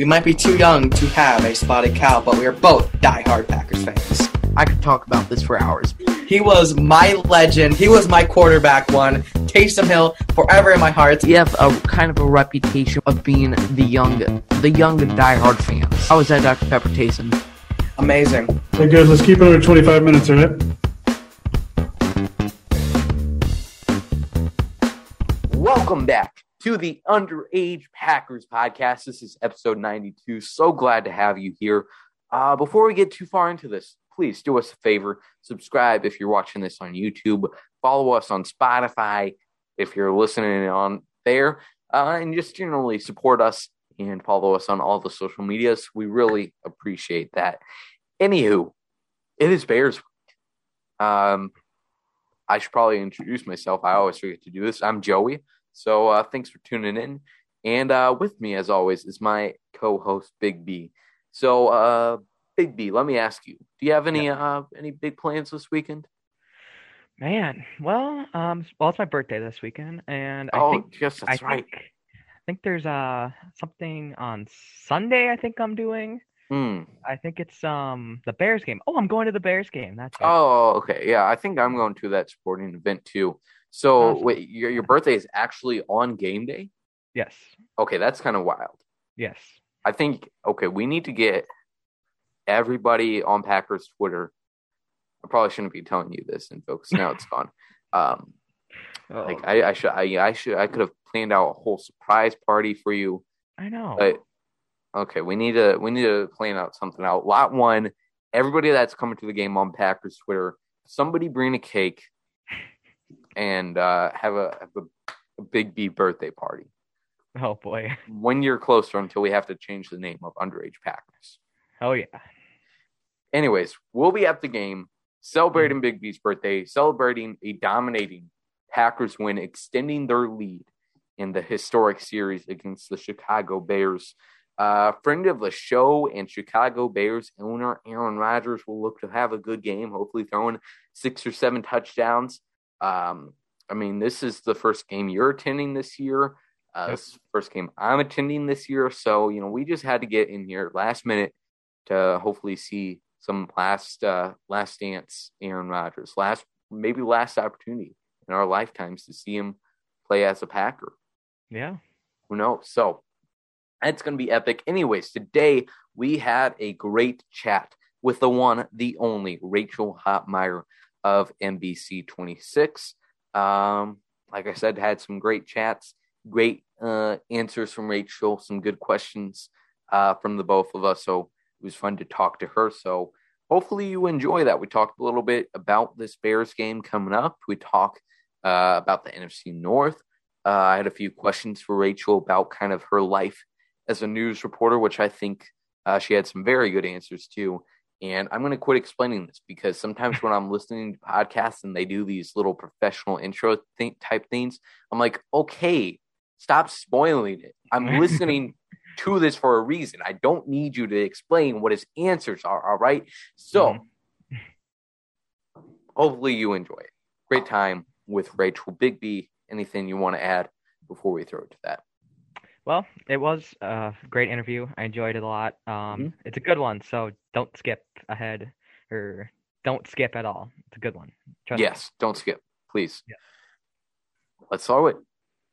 We might be too young to have a spotted cow, but we are both die-hard Packers fans. I could talk about this for hours. He was my legend. He was my quarterback one. Taysom Hill, forever in my heart. You have a kind of a reputation of being the young, the young diehard fans. How was that, Dr. Pepper Taysom? Amazing. Okay, good. Let's keep it under 25 minutes, all right? Welcome back to the Underage Packers podcast. This is episode 92. So glad to have you here. Uh, before we get too far into this, please do us a favor. Subscribe if you're watching this on YouTube. Follow us on Spotify if you're listening on there. Uh, and just generally support us and follow us on all the social medias. We really appreciate that. Anywho, it is Bears week. Um, I should probably introduce myself. I always forget to do this. I'm Joey. So uh, thanks for tuning in. And uh, with me, as always, is my co-host Big B. So, uh, Big B, let me ask you: Do you have any uh, any big plans this weekend? Man, well, um, well, it's my birthday this weekend, and I oh, think yes, that's I right. think I think there's uh something on Sunday. I think I'm doing. Hmm. I think it's um the Bears game. Oh, I'm going to the Bears game. That's it. Oh, okay. Yeah, I think I'm going to that sporting event too. So, Awesome. wait, your your birthday is actually on game day? yes, Okay, that's kind of wild. yes. I think okay, we need to get everybody on Packers Twitter. I probably shouldn't be telling you this, and folks, now it's gone. Um, Oh, like I, I should, I, I should, I could have planned out a whole surprise party for you. I know. But okay, we need to, we need to plan out something out. Lot one, everybody that's coming to the game on Packers Twitter, somebody bring a cake and uh, have a, have a, a big B birthday party. oh boy. One year closer until we have to change the name of Underage Packers. Oh yeah. Anyways, we'll be at the game celebrating Big B's birthday, celebrating a dominating Packers win, extending their lead in the historic series against the Chicago Bears. Uh, friend of the show and Chicago Bears owner Aaron Rodgers will look to have a good game, hopefully throwing six or seven touchdowns. Um, I mean, this is the first game you're attending this year. Uh, Yep. this first game I'm attending this year. So, you know, we just had to get in here last minute to hopefully see some last uh, last dance Aaron Rodgers, last maybe last opportunity in our lifetimes to see him play as a Packer. Yeah. Who knows? So it's going to be epic. Anyways, today we had a great chat with the one, the only Rachel Hotmeyer of NBC 26. Um, like I said, had some great chats, great uh, answers from Rachel, some good questions uh, from the both of us. So it was fun to talk to her. So hopefully you enjoy that. We talked a little bit about this Bears game coming up. We talked uh, about the NFC North. Uh, I had a few questions for Rachel about kind of her life as a news reporter, which I think uh, she had some very good answers to. And I'm going to quit explaining this because sometimes when I'm listening to podcasts and they do these little professional intro th- type things, I'm like, okay, stop spoiling it. I'm listening to this for a reason. I don't need you to explain what his answers are. All right. So mm-hmm. hopefully you enjoy it. Great time with Rachel Big B. Anything you want to add before we throw it to that? Well, it was a great interview. I enjoyed it a lot. Um, Mhm. it's a good one, so don't skip ahead or don't skip at all. It's a good one. Trust me. Yes, don't skip, please. Yeah. Let's start it.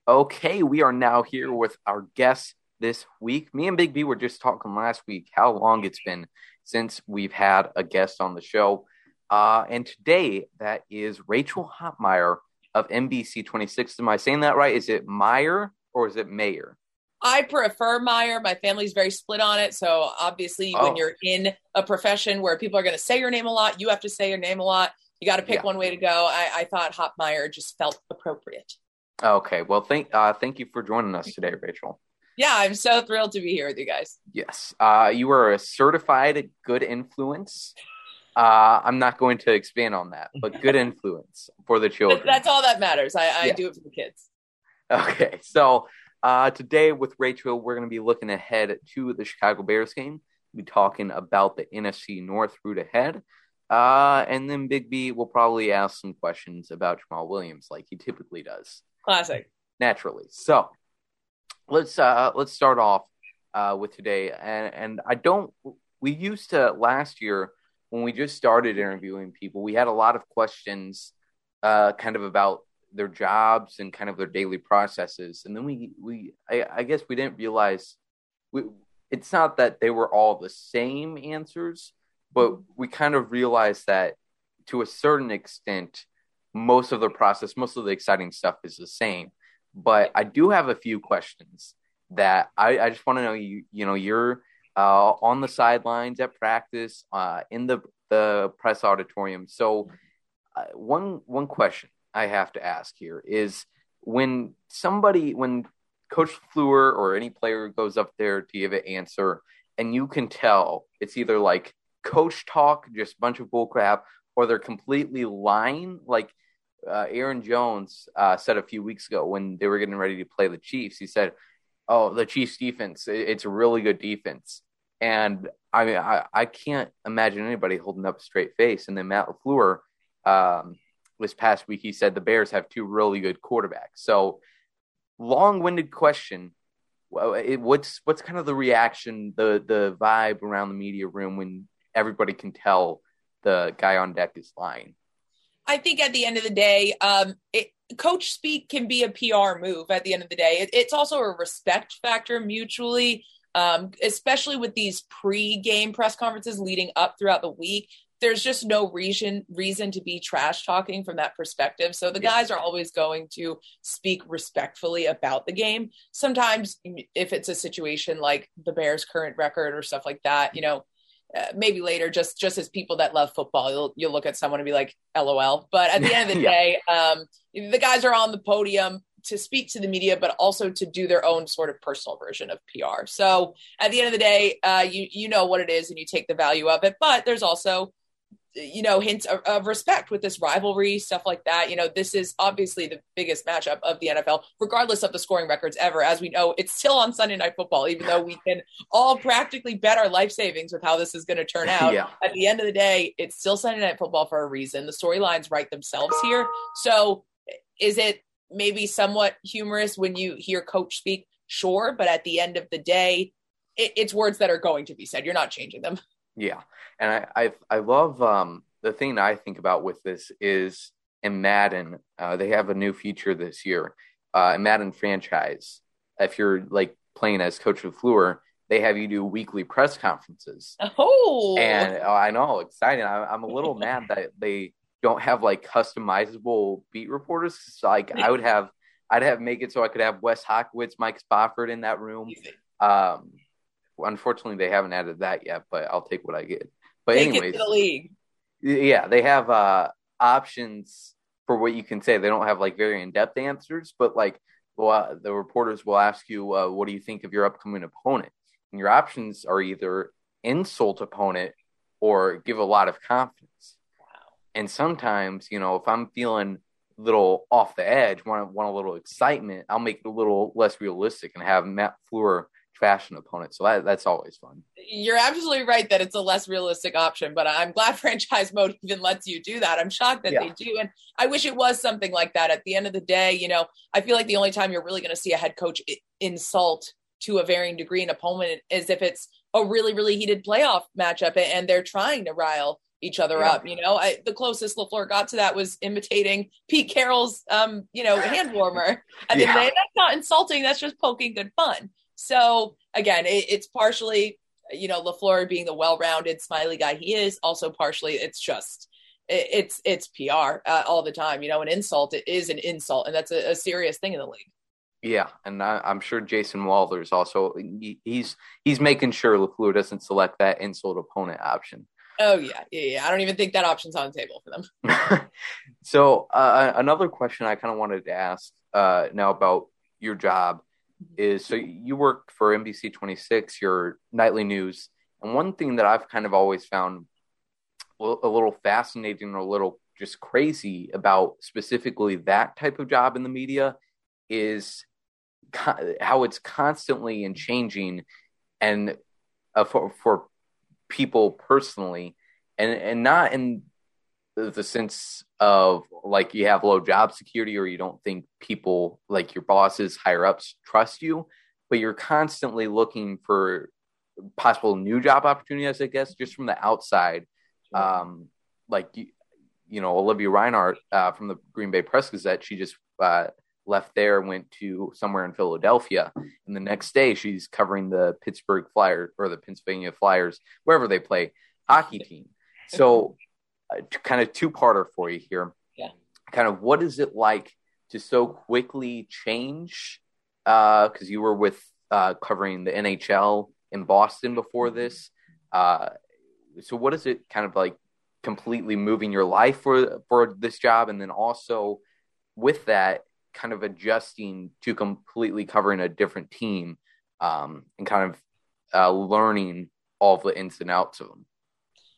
Okay, we are now here with our guest this week. Me and Big B were just talking last week how long it's been since we've had a guest on the show. Uh, and today, that is Rachel Hotmeyer of NBC 26. Am I saying that right? Is it Meyer or is it Mayer? I prefer Meyer. My family's very split on it. So obviously, Oh. when you're in a profession where people are going to say your name a lot, you have to say your name a lot. You got to pick Yeah. one way to go. I, I thought Hopmeyer just felt appropriate. Okay, well, thank uh, thank you for joining us today, Rachel. Yeah, I'm so thrilled to be here with you guys. Yes, uh, you are a certified good influence. Uh, I'm not going to expand on that, but good influence for the children. That's all that matters. I, I Yeah. do it for the kids. Okay, so uh, today with Rachel, we're going to be looking ahead to the Chicago Bears game. We'll be talking about the NFC North route ahead. Uh, and then Big B will probably ask some questions about Jamaal Williams, like he typically does, Classic. naturally. So let's uh, let's start off uh, with today, and and I don't. We used to last year when we just started interviewing people. We had a lot of questions, uh, kind of about their jobs and kind of their daily processes, and then we we I, I guess we didn't realize we. It's not that they were all the same answers, but we kind of realized that to a certain extent, most of the process, most of the exciting stuff is the same. But I do have a few questions that I, I just want to know. You you know you're uh, on the sidelines at practice, uh, in the the press auditorium. So uh, one one question I have to ask here is when somebody when Coach Fleur or any player goes up there to give an answer, and you can tell it's either like coach talk, just a bunch of bullcrap, or they're completely lying. Like uh, Aaron Jones uh, said a few weeks ago when they were getting ready to play the Chiefs, he said, "Oh, the Chiefs defense, it's a really good defense." And I mean, I, I can't imagine anybody holding up a straight face. And then Matt LaFleur, um, this past week, he said the Bears have two really good quarterbacks. So, long-winded question. What's what's kind of the reaction, the the vibe around the media room when everybody can tell the guy on deck is lying? I think at the end of the day, um, it, coach speak can be a PR move. At the end of the day, it, it's also a respect factor mutually, um, especially with these pre-game press conferences leading up throughout the week. There's just no reason reason to be trash talking from that perspective. So the guys are always going to speak respectfully about the game. Sometimes, if it's a situation like the Bears' current record or stuff like that, you know, uh, maybe later just just as people that love football you'll you'll look at someone and be like lol but at the end of the yeah. day um, the guys are on the podium to speak to the media but also to do their own sort of personal version of pr so at the end of the day uh, you you know what it is and you take the value of it but there's also you know hints of, of, respect with this rivalry stuff like that. You know this is obviously the biggest matchup of the nfl regardless of the scoring records ever. As we know it's still on sunday night football even though we can all practically bet our life savings with how this is going to turn out. Yeah. at the end of the day it's still sunday night football for a reason. The storylines write themselves here. So is it maybe somewhat humorous when you hear coach speak? Sure but at the end of the day it, it's words that are going to be said. You're not changing them yeah, and I I, I love um, the thing I think about with this is in Madden uh, they have a new feature this year. Uh, in Madden franchise, if you're like playing as Coach LaFleur, they have you do weekly press conferences. Oh, and oh, I know, exciting. I, I'm a little mad that they don't have like customizable beat reporters. So, like I would have, I'd have make it so I could have Wes Hodkiewicz, Mike Spofford in that room. Um, unfortunately, they haven't added that yet, but I'll take what I get. But take anyways, the league. Yeah, they have uh, options for what you can say. They don't have like very in depth answers, but like well, the reporters will ask you, uh, "What do you think of your upcoming opponent?" And your options are either insult opponent or give a lot of confidence. Wow. And sometimes, you know, if I'm feeling a little off the edge, want want a little excitement, I'll make it a little less realistic and have Matt Fleur fashion opponent. So that, that's always fun. You're absolutely right that it's a less realistic option, but I'm glad franchise mode even lets you do that. I'm shocked that yeah. they do. And I wish it was something like that. At the end of the day, you know, I feel like the only time you're really going to see a head coach insult to a varying degree an opponent is if it's a really, really heated playoff matchup and they're trying to rile each other yeah. up. You know, I, the closest Lafleur got to that was imitating Pete Carroll's, um, you know, hand warmer. I yeah. that's not insulting. That's just poking good fun. So again, it, it's partially, you know, LaFleur being the well-rounded, smiley guy he is. Also, partially, it's just it, it's it's PR uh, all the time. You know, an insult it is an insult, and that's a, a serious thing in the league. Yeah, and I, am sure Jason Wahlers also he, he's he's making sure LaFleur doesn't select that insult opponent option. Oh yeah, yeah, yeah. I don't even think that option's on the table for them. so uh, another question I kind of wanted to ask uh, now about your job is so you work for NBC 26, your nightly news, and one thing that I've kind of always found a little fascinating or a little just crazy about specifically that type of job in the media is how it's constantly and changing and uh, for, for people personally and and not in the sense of like you have low job security or you don't think people like your bosses higher ups trust you but you're constantly looking for possible new job opportunities, I guess, just from the outside. Um, like you, you know, Olivia Reinhart uh, from the Green Bay Press Gazette, she just uh, left there, went to somewhere in Philadelphia, and the next day she's covering the Pittsburgh Flyers or the Pennsylvania Flyers, wherever they play hockey team. So, uh, kind of two parter for you here. Yeah. Kind of what is it like to so quickly change? Because uh, you were with uh, covering the NHL in Boston before this. Uh, so, what is it kind of like completely moving your life for for this job, and then also with that, kind of adjusting to completely covering a different team um, and kind of uh, learning all of the ins and outs of them.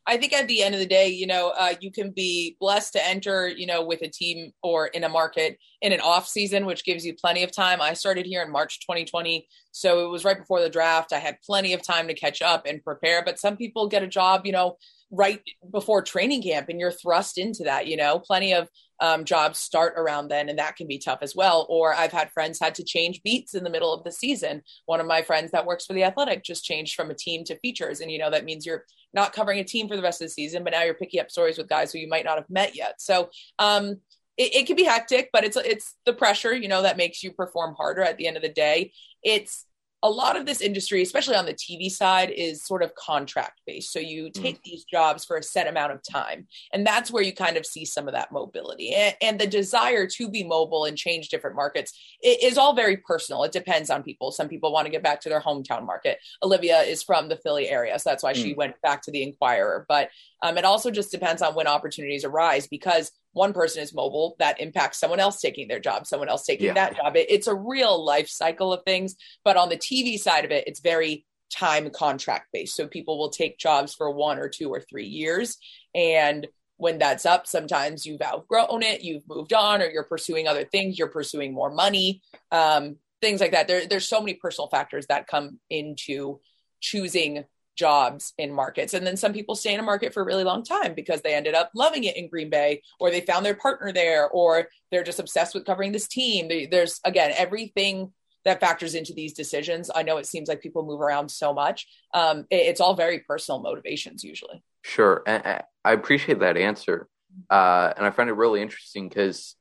I think at the end of the day, you know, uh, you can be blessed to enter, you know, with a team or in a market in an off season, which gives you plenty of time. I started here in March 2020, so it was right before the draft. I had plenty of time to catch up and prepare. But some people get a job, you know, right before training camp, and you're thrust into that. You know, plenty of um, jobs start around then, and that can be tough as well. Or I've had friends had to change beats in the middle of the season. One of my friends that works for the Athletic just changed from a team to features, and you know that means you're not covering a team for the rest of the season, but now you're picking up stories with guys who you might not have met yet. So um, it, it can be hectic, but it's it's the pressure, you know, that makes you perform harder at the end of the day. It's a lot of this industry, especially on the TV side, is sort of contract based. So you take mm. these jobs for a set amount of time. And that's where you kind of see some of that mobility. And, and, the desire to be mobile and change different markets it is all very personal. It depends on people. Some people want to get back to their hometown market. Olivia is from the Philly area. So that's why mm. she went back to the Inquirer. But um, it also just depends on when opportunities arise because one person is mobile, that impacts someone else taking their job, someone else taking yeah. that job. It, it's a real life cycle of things. But on the TV side of it, it's very time contract based. So people will take jobs for one or two or three years. And when that's up, sometimes you've outgrown it, you've moved on, or you're pursuing other things, you're pursuing more money, um, things like that. There, there's so many personal factors that come into choosing jobs in markets. And then some people stay in a market for a really long time because they ended up loving it in Green Bay or they found their partner there or they're just obsessed with covering this team. There's, again, everything that factors into these decisions. I know it seems like people move around so much. Um, it's all very personal motivations usually. Sure. And I appreciate that answer. Uh, and I find it really interesting because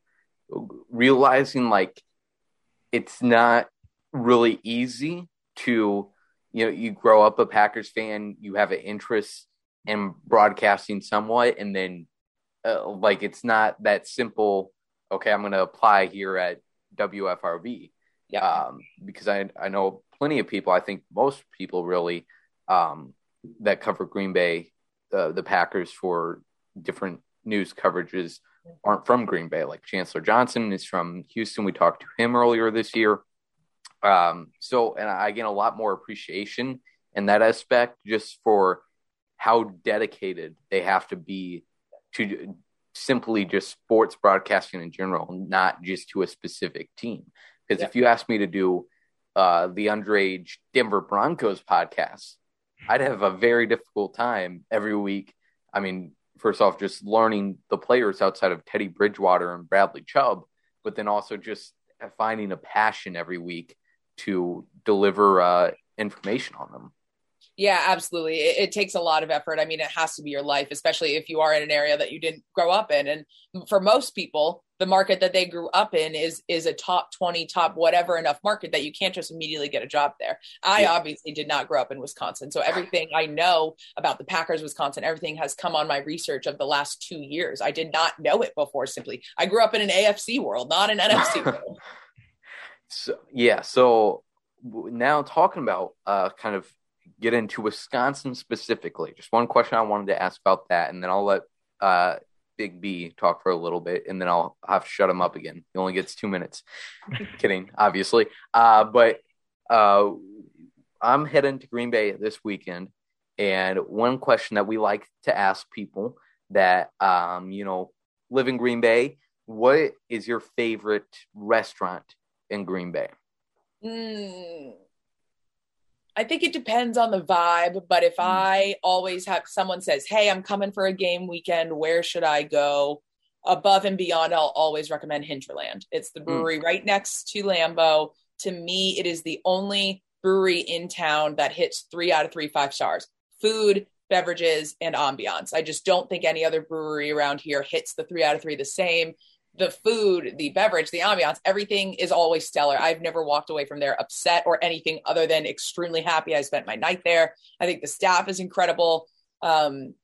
realizing like it's not really easy to you know you grow up a Packers fan, you have an interest in broadcasting somewhat, and then uh, like it's not that simple. Okay, I'm going to apply here at WFRV. Yeah, um, because I I know plenty of people. I think most people really um, that cover Green Bay, uh, the Packers for different news coverages aren't from Green Bay. Like Chancellor Johnson is from Houston. We talked to him earlier this year. Um, so, and I gain a lot more appreciation in that aspect just for how dedicated they have to be to simply just sports broadcasting in general, not just to a specific team. Because yeah. if you ask me to do uh, the underage Denver Broncos podcast, I'd have a very difficult time every week. I mean, first off, just learning the players outside of Teddy Bridgewater and Bradley Chubb, but then also just finding a passion every week to deliver uh, information on them. Yeah, absolutely. It, it, takes a lot of effort. I mean, it has to be your life, especially if you are in an area that you didn't grow up in. And for most people, the market that they grew up in is is a top 20, top whatever enough market that you can't just immediately get a job there. I yeah. obviously did not grow up in Wisconsin. So everything I know about the Packers Wisconsin, everything has come on my research of the last 2 years. I did not know it before simply. I grew up in an AFC world, not an NFC world. So yeah, so now talking about uh, kind of get into Wisconsin specifically. Just one question I wanted to ask about that, and then I'll let uh, Big B talk for a little bit, and then I'll have to shut him up again. He only gets two minutes. Kidding, obviously. Uh, but uh, I'm heading to Green Bay this weekend, and one question that we like to ask people that um, you know live in Green Bay: What is your favorite restaurant in Green Bay? Mm, I think it depends on the vibe, but if mm. I always have someone says, "Hey, I'm coming for a game weekend. Where should I go?" Above and beyond, I'll always recommend Hinterland. It's the mm. brewery mm. right next to Lambeau. to me, it is the only brewery in town that hits three out of three five stars. Food, beverages, and ambiance. I just don't think any other brewery around here hits the three out of three the same. The food, the beverage, the ambiance, everything is always stellar. I've never walked away from there upset or anything other than extremely happy. I spent my night there. I think the staff is incredible. Um,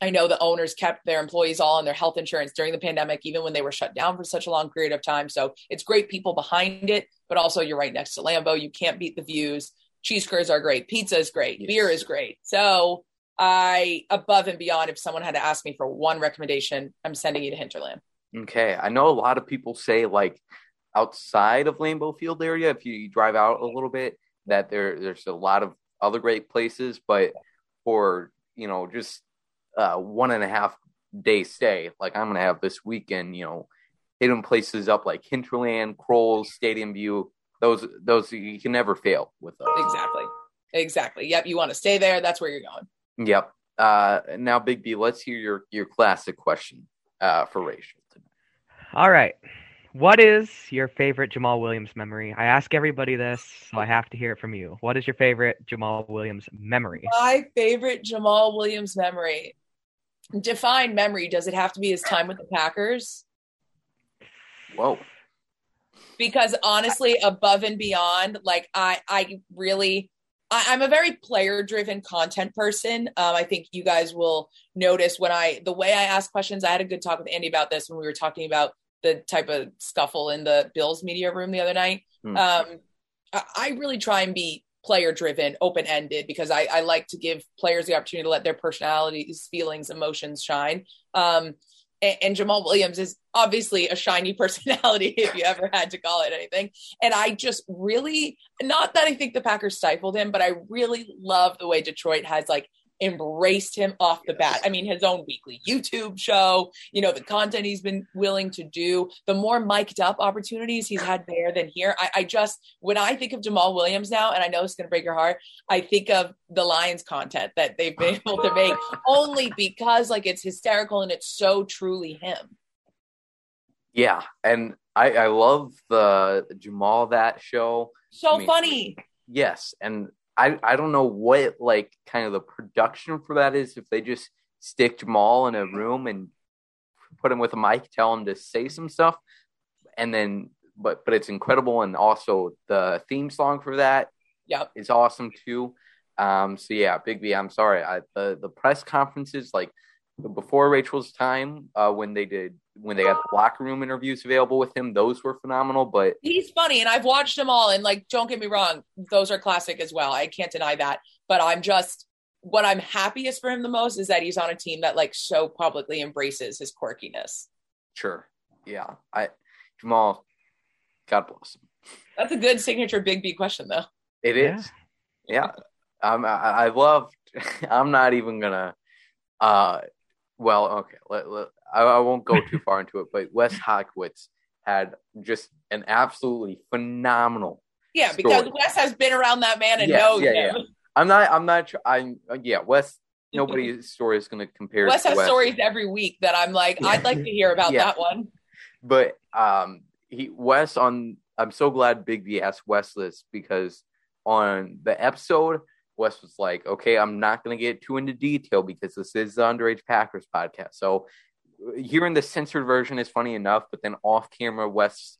I know the owners kept their employees all on their health insurance during the pandemic, even when they were shut down for such a long period of time. So it's great people behind it, but also you're right next to Lambeau. You can't beat the views. Cheese curds are great. Pizza is great. Yes. Beer is great. So I, above and beyond, if someone had to ask me for one recommendation, I'm sending you to Hinterland. Okay, I know a lot of people say like outside of Lambeau Field area, if you drive out a little bit, that there there's a lot of other great places, but for you know just uh, one and a half day stay, like I'm gonna have this weekend, you know, hitting places up like Hinterland, Kroll's, Stadium View. Those those you can never fail with those. Exactly. Exactly. Yep. You want to stay there. That's where you're going. Yep. Uh, now, Big B, let's hear your your classic question uh, for Rachel. All right. What is your favorite Jamaal Williams memory? I ask everybody this, so I have to hear it from you. What is your favorite Jamaal Williams memory? My favorite Jamaal Williams memory. Define memory. Does it have to be his time with the Packers? Whoa. because honestly above and beyond like i i really I, i'm a very player driven content person um, i think you guys will notice when i the way i ask questions i had a good talk with andy about this when we were talking about the type of scuffle in the bills media room the other night Hmm. um, I, I really try and be player driven open ended because I, I like to give players the opportunity to let their personalities feelings emotions shine um, and, and Jamaal Williams is obviously a shiny personality, if you ever had to call it anything. And I just really, not that I think the Packers stifled him, but I really love the way Detroit has like embraced him off the bat. I mean, his own weekly YouTube show, you know, the content he's been willing to do, the more mic'd up opportunities he's had there than here. I, I just, when I think of Jamaal Williams now, and I know it's going to break your heart, I think of the Lions content that they've been able to make only because like it's hysterical and it's so truly him. Yeah, and I, I love the Jamaal that show. So I mean, funny. Yes, and I I don't know what like kind of the production for that is. If they just stick Jamaal in a room and put him with a mic, tell him to say some stuff, and then but but it's incredible, and also the theme song for that Yep. is awesome too. Um, so yeah, Big B, I'm sorry. I, the the press conferences like before Rachel's time, uh, when they did when they had the locker room interviews available with him, those were phenomenal. But He's funny and I've watched them all and like don't get me wrong, those are classic as well. I can't deny that. But I'm just what I'm happiest for him the most is that he's on a team that like so publicly embraces his quirkiness. sure, yeah, I Jamaal, God bless him. That's a good signature Big B question though. It is. Yeah. is, yeah. Um, I, I loved I'm not even gonna. Uh, well, okay. Let, let, I, I won't go too far into it, but Wes Hodkiewicz had just an absolutely phenomenal. Yeah, because Wes has been around that man and Yes, knows yeah, him. I'm not. I'm not. I'm. Yeah, Wes. Nobody's story is gonna compare. Wes to has Wes. stories every week that I'm like, I'd like to hear about Yeah. that one. but um he Wes on I'm so glad Big B asked Wes this because on the episode Wes was like, okay, I'm not gonna get too into detail because this is the underage Packers podcast. So hearing the censored version is funny enough, but then off camera Wes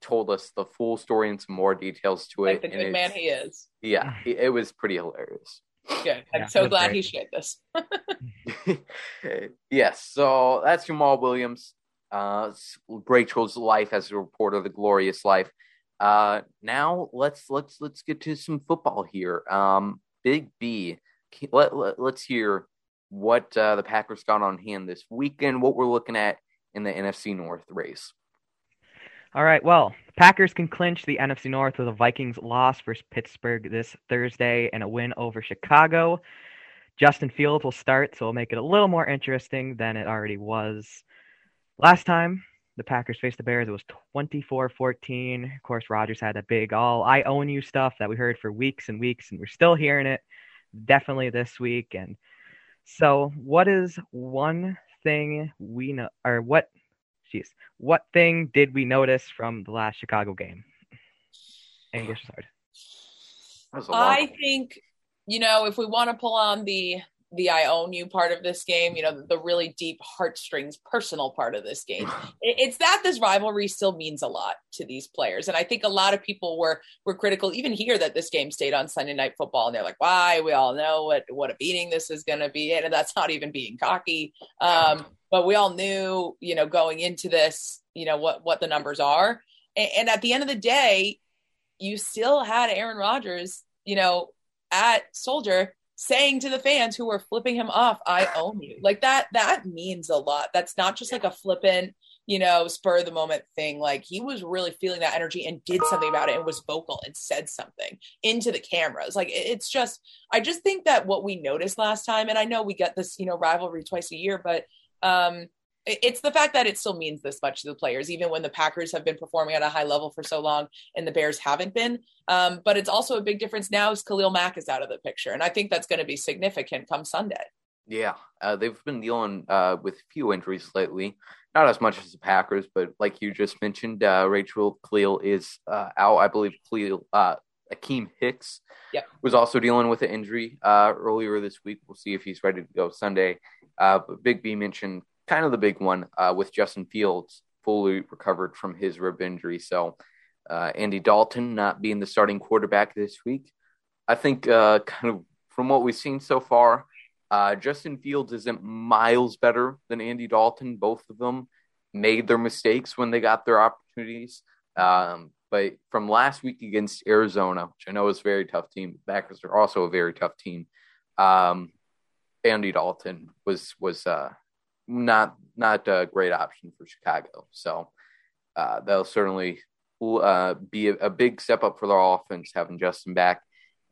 told us the full story and some more details to Like it. Like the good man he is. Yeah, it, it was pretty hilarious. Good. I'm Yeah, so glad great. he shared this. yes, so that's Jamaal Williams. Uh, Rachel's life as a reporter, the glorious life. Uh, now let's let's let's get to some football here. Um, Big B, let, let let's hear what uh, the Packers got on hand this weekend. What we're looking at in the NFC North race. All right. Well, Packers can clinch the NFC North with a Vikings loss versus Pittsburgh this Thursday and a win over Chicago. Justin Fields will start, so it'll make it a little more interesting than it already was. Last time the Packers faced the Bears, it was 24 14. Of course, Rodgers had that big all I own you stuff that we heard for weeks and weeks, and we're still hearing it definitely this week. And so, what is one thing we know, or what, jeez, what thing did we notice from the last Chicago game? Angus Broussard. I think, you know, if we want to pull on the the I own you part of this game, you know, the really deep heartstrings personal part of this game. It's that this rivalry still means a lot to these players. And I think a lot of people were were critical even here that this game stayed on Sunday night football and they're like, why? We all know what what a beating this is gonna be. And that's not even being cocky. Um, but we all knew, you know, going into this, you know, what what the numbers are. And, and at the end of the day, you still had Aaron Rodgers, you know, at Soldier saying to the fans who were flipping him off, I own you. Like that, that means a lot. That's not just like a flippant, you know, spur of the moment thing. Like he was really feeling that energy and did something about it and was vocal and said something into the cameras. Like it's just, I just think that what we noticed last time, and I know we get this, you know, rivalry twice a year, but um, it's the fact that it still means this much to the players, even when the Packers have been performing at a high level for so long and the Bears haven't been. Um, but it's also a big difference now as Khalil Mack is out of the picture. And I think that's going to be significant come Sunday. Yeah, uh, they've been dealing uh, with a few injuries lately. Not as much as the Packers, but like you just mentioned, uh, Rachel Khalil is uh, out. I believe Khalil, uh, Akiem Hicks yep. was also dealing with an injury uh, earlier this week. We'll see if he's ready to go Sunday. but Big B mentioned kind of the big one uh, with Justin Fields fully recovered from his rib injury. So uh, Andy Dalton not being the starting quarterback this week. I think uh, kind of from what we've seen so far, uh, Justin Fields isn't miles better than Andy Dalton. Both of them made their mistakes when they got their opportunities. Um, but from last week against Arizona, which I know is a very tough team, Packers are also a very tough team. Um, Andy Dalton was was uh, not not a great option for Chicago. So uh, that'll certainly uh, be a, a, big step up for their offense having Justin back,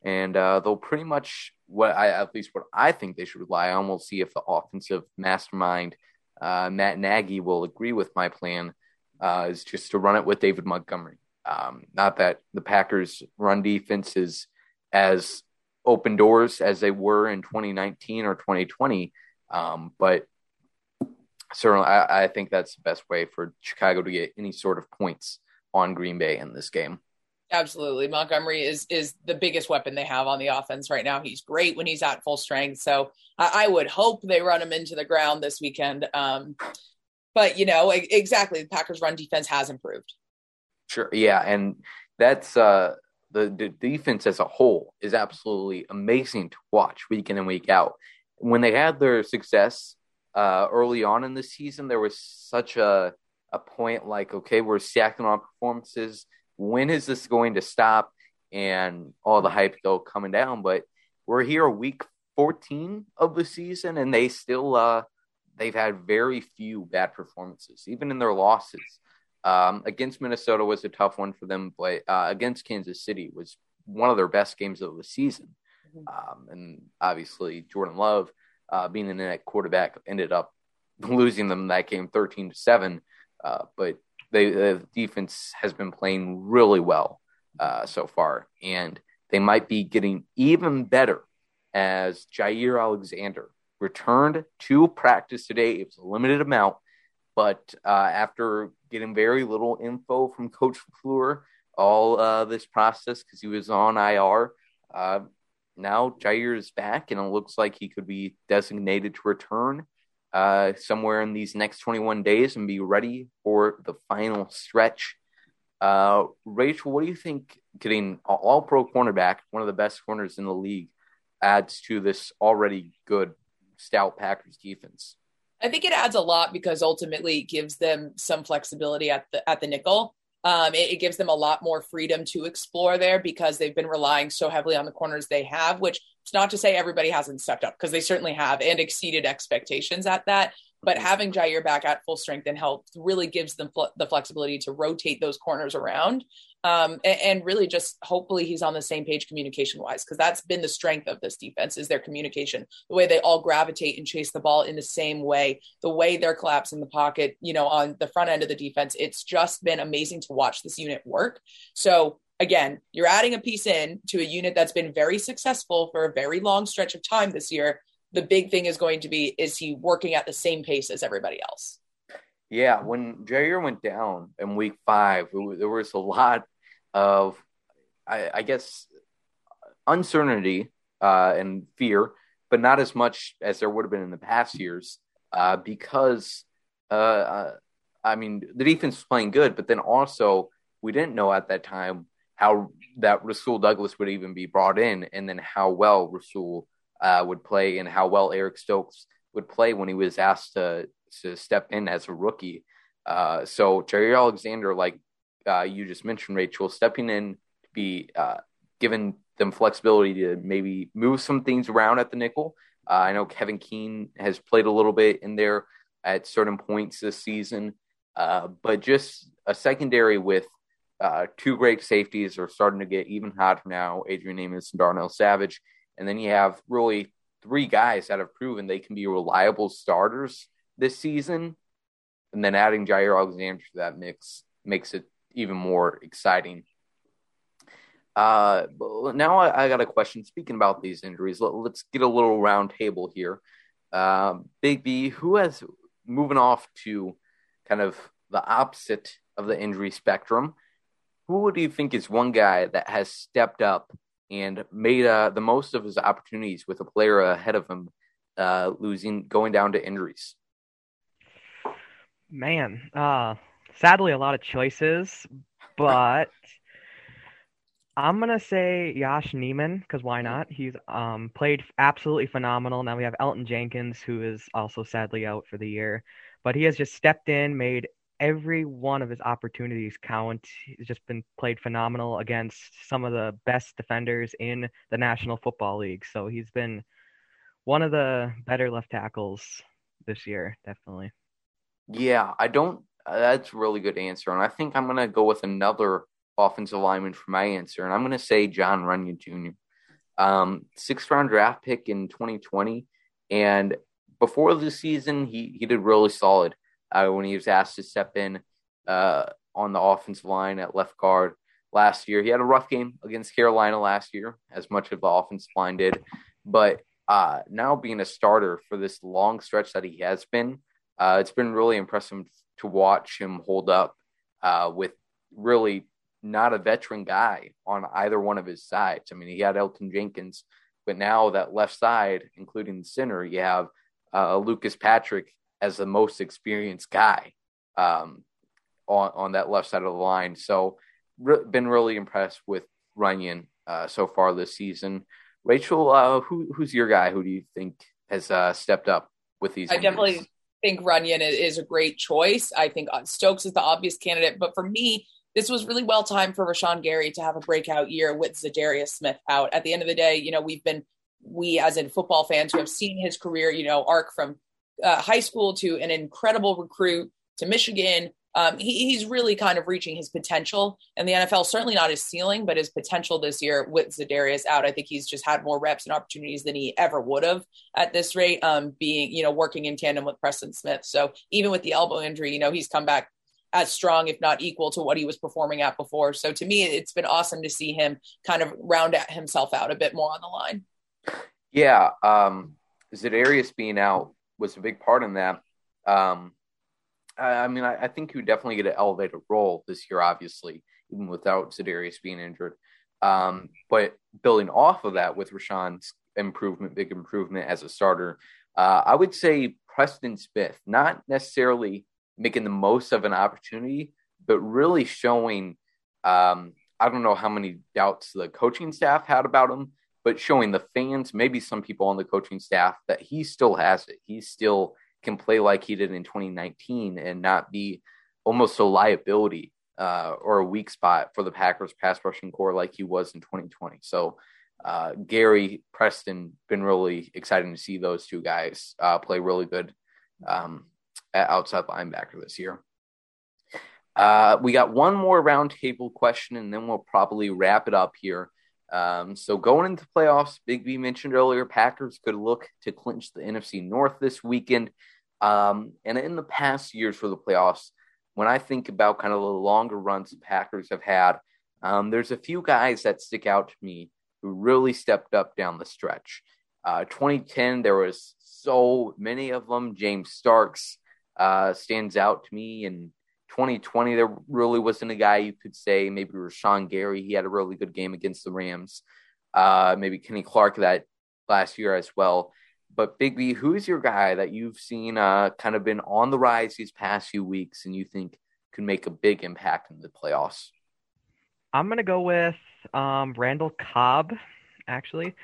and uh, they'll pretty much what I at least what I think they should rely on. We'll see if the offensive mastermind uh, Matt Nagy will agree with my plan. Uh, is just to run it with David Montgomery. Um, not that the Packers' run defense is as open doors as they were in 2019 or 2020, um, but certainly I, I, think that's the best way for Chicago to get any sort of points on Green Bay in this game. Absolutely. Montgomery is is the biggest weapon they have on the offense right now. He's great when he's at full strength. So I, I would hope they run him into the ground this weekend. Um, but you know, exactly, the Packers run defense has improved. Sure. Yeah, and that's uh the, the defense as a whole is absolutely amazing to watch week in and week out. When they had their success uh, early on in the season, there was such a a point like, okay, we're stacking on performances. When is this going to stop? And all the hype still coming down, but we're here week 14 of the season, and they still uh, they've had very few bad performances, even in their losses. Um, against Minnesota was a tough one for them, but uh, against Kansas City was one of their best games of the season. Mm-hmm. Um, and obviously, Jordan Love uh, being in that quarterback ended up losing them that game 13 to 7 uh, but they, the defense has been playing really well uh, so far. And they might be getting even better as Jaire Alexander returned to practice today. It was a limited amount but uh, after getting very little info from coach Fleur all uh, this process because he was on IR uh, now Jaire is back, and it looks like he could be designated to return uh, somewhere in these next 21 days and be ready for the final stretch. Uh, Rachel, what do you think getting all pro cornerback, one of the best corners in the league, adds to this already good, stout Packers defense? I think it adds a lot because ultimately it gives them some flexibility at the at the nickel. Um, it, it, gives them a lot more freedom to explore there because they've been relying so heavily on the corners they have, which it's not to say everybody hasn't stepped up because they certainly have and exceeded expectations at that. But having Jaire back at full strength and health really gives them fl- the flexibility to rotate those corners around. Um, and, and, really just hopefully he's on the same page communication wise because that's been the strength of this defense is their communication the way they all gravitate and chase the ball in the same way the way they're collapsing the pocket you know on the front end of the defense. It's just been amazing to watch this unit work. So again you're adding a piece in to a unit that's been very successful for a very long stretch of time this year the big thing is going to be is he working at the same pace as everybody else? Yeah, when Jaire went down in week five, there was a lot of I, I guess, uncertainty uh, and fear, but not as much as there would have been in the past years uh, because, uh, uh, I mean, the defense was playing good, but then also we didn't know at that time how that Rasul Douglas would even be brought in, and then how well Rasul uh, would play, and how well Eric Stokes would play when he was asked to to step in as a rookie. Uh, so Jaire Alexander, like uh, you just mentioned, Rachel, stepping in to be uh, given them flexibility to maybe move some things around at the nickel. Uh, I know Kevin King has played a little bit in there at certain points this season, uh, but just a secondary with uh, two great safeties are starting to get even hotter now Adrian Amos and Darnell Savage. And then you have really three guys that have proven they can be reliable starters this season. And then adding Jaire Alexander to that mix makes it even more exciting. Uh, now I, I, got a question. Speaking about these injuries, let, us get a little round table here. Uh, Big B, who has moving off to kind of the opposite of the injury spectrum? who do you think is one guy that has stepped up and made uh, the most of his opportunities with a player ahead of him uh, losing, going down to injuries? Man, uh, sadly, a lot of choices, but I'm gonna say Yosh Nijman because why not? He's um, played absolutely phenomenal. Now we have Elgton Jenkins, who is also sadly out for the year, but he has just stepped in, made every one of his opportunities count. He's just been played phenomenal against some of the best defenders in the National Football League. So he's been one of the better left tackles this year, definitely. Yeah, I don't. Uh, that's a really good answer, and I think I'm gonna go with another offensive lineman for my answer, and I'm gonna say Jon Runyan Jr. Um, sixth round draft pick in 2020, and before the season, he he did really solid uh, when he was asked to step in uh, on the offensive line at left guard last year. He had a rough game against Carolina last year, as much of the offensive line did. But uh, now being a starter for this long stretch that he has been, uh, it's been really impressive to watch him hold up uh, with really not a veteran guy on either one of his sides. I mean, he had Elgton Jenkins, but now that left side, including the center, you have uh, Lucas Patrick as the most experienced guy um, on on that left side of the line. So, re- been really impressed with Runyan uh, so far this season. Rachel, uh, who who's your guy? Who do you think has uh, stepped up with these? I injuries? definitely think Runyan is a great choice. I think uh, Stokes is the obvious candidate, but for me, this was really well timed for Rashan Gary to have a breakout year with Za'Darius Smith out. At the end of the day, you know, we've been we as in football fans who have seen his career, you know, arc from uh, high school to an incredible recruit to Michigan. Um, he, he's really kind of reaching his potential, and the NFL certainly not his ceiling, but his potential this year with Za'Darius out. I think he's just had more reps and opportunities than he ever would have at this rate. Um, being you know working in tandem with Preston Smith, so even with the elbow injury, you know he's come back as strong, if not equal, to what he was performing at before. So to me, it's been awesome to see him kind of round himself out a bit more on the line. Yeah, um, Za'Darius being out was a big part in that. Um, I, I mean, I, I, think would definitely get an elevated role this year, obviously, even without Za'Darius being injured. Um, but building off of that with Rashan's improvement, big improvement as a starter, uh, I would say Preston Smith, not necessarily making the most of an opportunity, but really showing. Um, I don't know how many doubts the coaching staff had about him, but showing the fans, maybe some people on the coaching staff, that he still has it. He still can play like he did in 2019 and not be almost a liability uh, or a weak spot for the Packers pass rushing core like he was in 2020. So, uh, Gary Preston been really exciting to see those two guys uh, play really good um, at outside linebacker this year. Uh, we got one more roundtable question, and then we'll probably wrap it up here. Um, so going into playoffs, Big B mentioned earlier, Packers could look to clinch the NFC North this weekend. Um, and in the past years for the playoffs, when I think about kind of the longer runs the Packers have had, um, there's a few guys that stick out to me who really stepped up down the stretch. Uh, 2010, there was so many of them. James Starks uh, stands out to me, and 2020, there really wasn't a guy you could say. Maybe Rashan Gary, he had a really good game against the Rams. Uh, maybe Kenny Clark that last year as well. But Big who's your guy that you've seen uh, kind of been on the rise these past few weeks and you think could make a big impact in the playoffs? I'm gonna go with um, Randall Cobb, actually.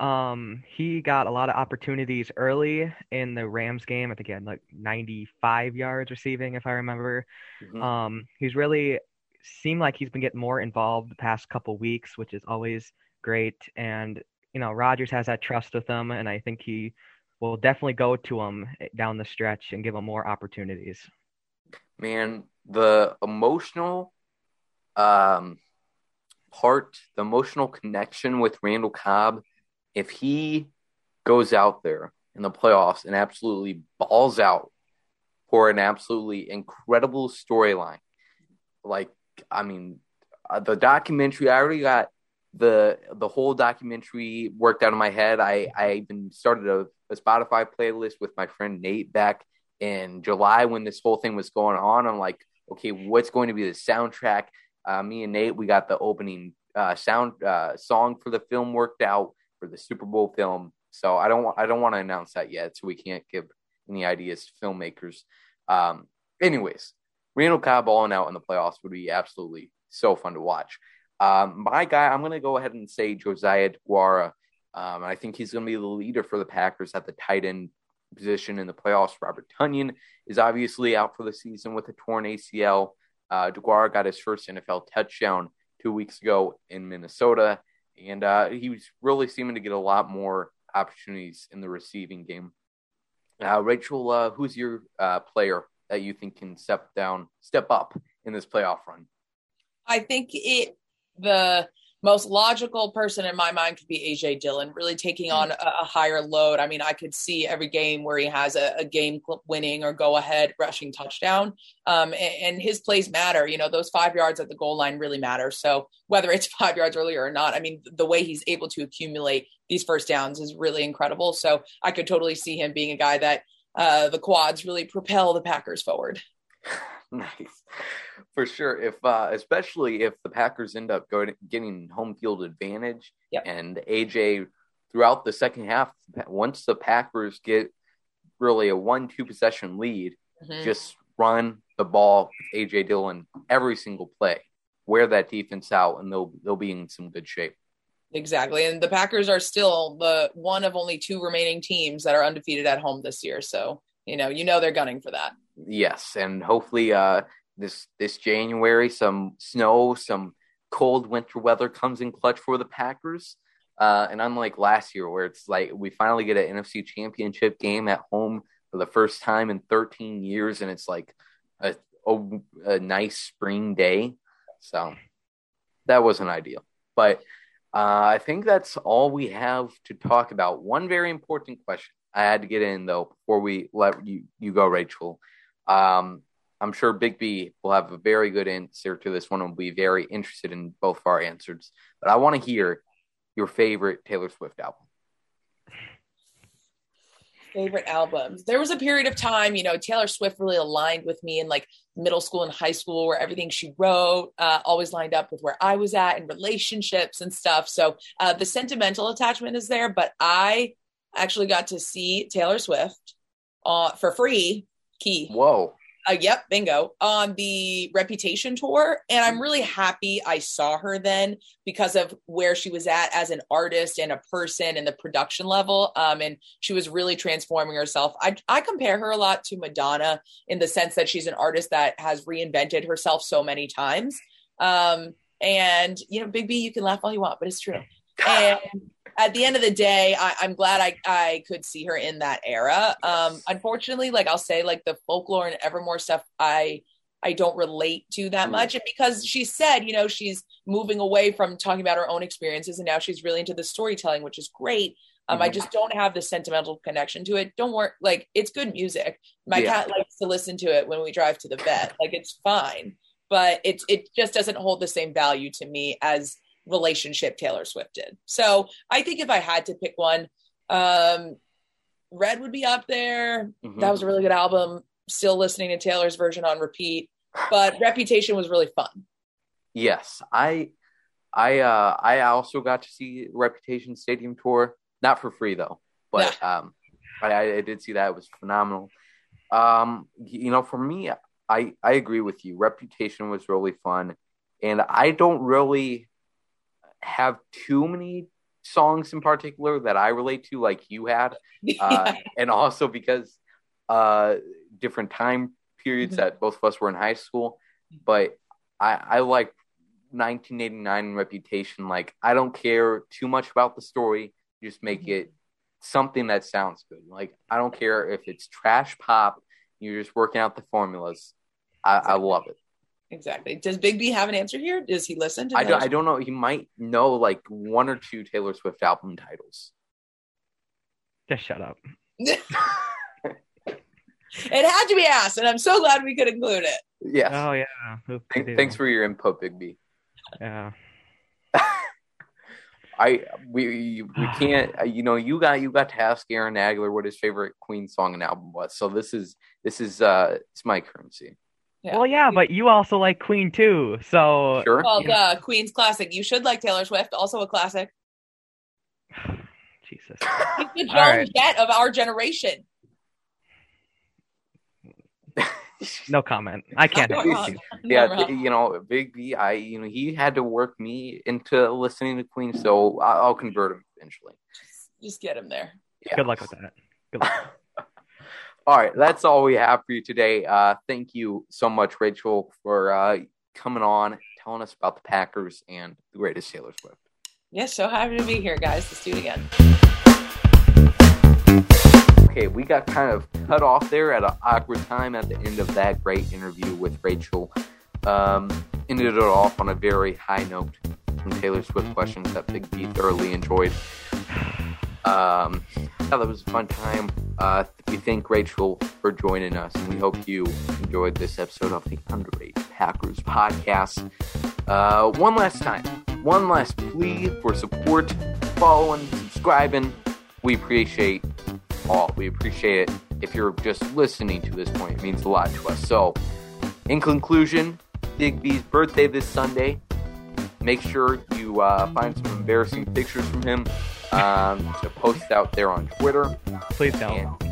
Um, he got a lot of opportunities early in the Rams game. I think he had like 95 yards receiving, if I remember. Mm-hmm. Um, he's really seemed like he's been getting more involved the past couple weeks, which is always great. And you know, Rodgers has that trust with him, and I think he will definitely go to him down the stretch and give him more opportunities. Man, the emotional um, part, the emotional connection with Randall Cobb if he goes out there in the playoffs and absolutely balls out for an absolutely incredible storyline, like I mean, uh, the documentary. I already got the the whole documentary worked out in my head. I I even started a, a Spotify playlist with my friend Nate back in July when this whole thing was going on. I'm like, okay, what's going to be the soundtrack? Uh, me and Nate, we got the opening uh, sound uh, song for the film worked out for the Super Bowl film. So I don't I don't want to announce that yet, so we can't give any ideas to filmmakers. Um, anyways, Randall Cobb balling out in the playoffs would be absolutely so fun to watch. Um, my guy, I'm going to go ahead and say Josiah Deguara. Um, I think he's going to be the leader for the Packers at the tight end position in the playoffs. Robert Tonyan is obviously out for the season with a torn ACL. Uh, Deguara got his first NFL touchdown two weeks ago in Minnesota and uh, he was really seeming to get a lot more opportunities in the receiving game. Uh, Rachel, uh, who's your uh, player that you think can step down, step up in this playoff run? I think it the most logical person in my mind could be AJ Dillon, really taking on a, a higher load. I mean, I could see every game where he has a, a game winning or go ahead rushing touchdown. Um, and, and, his plays matter. You know, those five yards at the goal line really matter. So whether it's five yards earlier or not, I mean, the way he's able to accumulate these first downs is really incredible. So I could totally see him being a guy that uh, the quads really propel the Packers forward. nice for sure. If uh, especially if the Packers end up going getting home field advantage, yep. and AJ throughout the second half, once the Packers get really a one-two possession lead, mm-hmm. just run the ball with AJ Dillon every single play, wear that defense out, and they'll they'll be in some good shape. Exactly. And the Packers are still the one of only two remaining teams that are undefeated at home this year. So, you know, you know they're gunning for that. Yes, and hopefully uh, this this January some snow, some cold winter weather comes in clutch for the Packers. Uh, and unlike last year, where it's like we finally get an NFC Championship game at home for the first time in 13 years, and it's like a, a, a nice spring day. So that wasn't ideal. But uh, I think that's all we have to talk about. One very important question I had to get in though before we let you you go, Rachel. Um, I'm sure Big B will have a very good answer to this one and will be very interested in both of our answers. But I want to hear your favorite Taylor Swift album. Favorite albums. There was a period of time, you know, Taylor Swift really aligned with me in like middle school and high school, where everything she wrote uh, always lined up with where I was at in relationships and stuff. So uh, the sentimental attachment is there, but I actually got to see Taylor Swift uh, for free Key. Whoa. Uh, yep, bingo. On the Reputation tour. And I'm really happy I saw her then because of where she was at as an artist and a person and the production level. Um, and she was really transforming herself. I, I compare her a lot to Madonna in the sense that she's an artist that has reinvented herself so many times. Um, and, you know, Big B, you can laugh all you want, but it's true. And at the end of the day, I, am glad I, I could see her in that era. Um, unfortunately, like I'll say, like the folklore and Evermore stuff, I I don't relate to that mm. much. And because she said, you know, she's moving away from talking about her own experiences and now she's really into the storytelling, which is great. Um, mm-hmm. I just don't have the sentimental connection to it. Don't worry, like it's good music. My yeah. cat likes to listen to it when we drive to the vet. Like it's fine, but it's it just doesn't hold the same value to me as relationship Taylor Swift did. So I think if I had to pick one, um, Red would be up there. Mm-hmm. That was a really good album. Still listening to Taylor's version on repeat. but Reputation was really fun. Yes, I, I, uh, I also got to see Reputation Stadium tour, not for free though, but um, I, I did see that. It was phenomenal. Um, you know, for me, I, I agree with you. Reputation was really fun, and I don't really have too many songs in particular that I relate to, like you had, uh, and also because uh, different time periods Mhm. that both of us were in high school. But I, I like 1989 Reputation. Like I don't care too much about the story. Just make Mhm. it something that sounds good. Like I don't care if it's trash pop. You're just working out the formulas. I, I love it. Exactly. Does Big B have an answer here? Does he listen to I don't. I don't know. He might know like one or two Taylor Swift album titles. Just shut up. it had to be asked, and I'm so glad we could include it. Yes. Oh yeah. Oop, thanks for your input, Big B. Yeah. I we we can't. uh, You know, you got you got to ask Aaron Nagler what his favorite Queen song and album was. So this is this is uh it's my currency. Yeah. Well, yeah, but you also like Queen too, so Sure. Well, the Queen's classic. You should like Taylor Swift, also a classic. Jesus. He's the Joan All right. Jett of our generation. No comment. I can't. Not have wrong. you. Not yeah, wrong. you know, Big B. I you know he had to work me into listening to Queen, so I- I'll convert him eventually. Just get him there. Yeah. Good luck with that. Good luck. All right, that's all we have for you today. Uh, thank you so much, Rachel, for uh, coming on, telling us about the Packers and the greatest Taylor Swift. Yes, so happy to be here, guys. Let's do it again. Okay, we got kind of cut off there at an awkward time at the end of that great interview with Rachel. Um, ended it off on a very high note. Some Taylor Swift questions that Big B thoroughly enjoyed. Um, yeah, that was a fun time. Uh, we thank Rachel for joining us, and we hope you enjoyed this episode of the Underrated Packers podcast. Uh, one last time, one last plea for support, following, subscribing. We appreciate all. We appreciate it. If you're just listening to this point, it means a lot to us. So, in conclusion, Big B's birthday this Sunday. Make sure you uh, find some embarrassing pictures from him um, to post out there on Twitter. Please don't.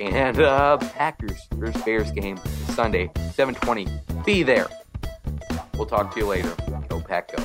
And, and uh, Packers versus Bears game Sunday, 7:20. Be there. We'll talk to you later. Go Pack Go.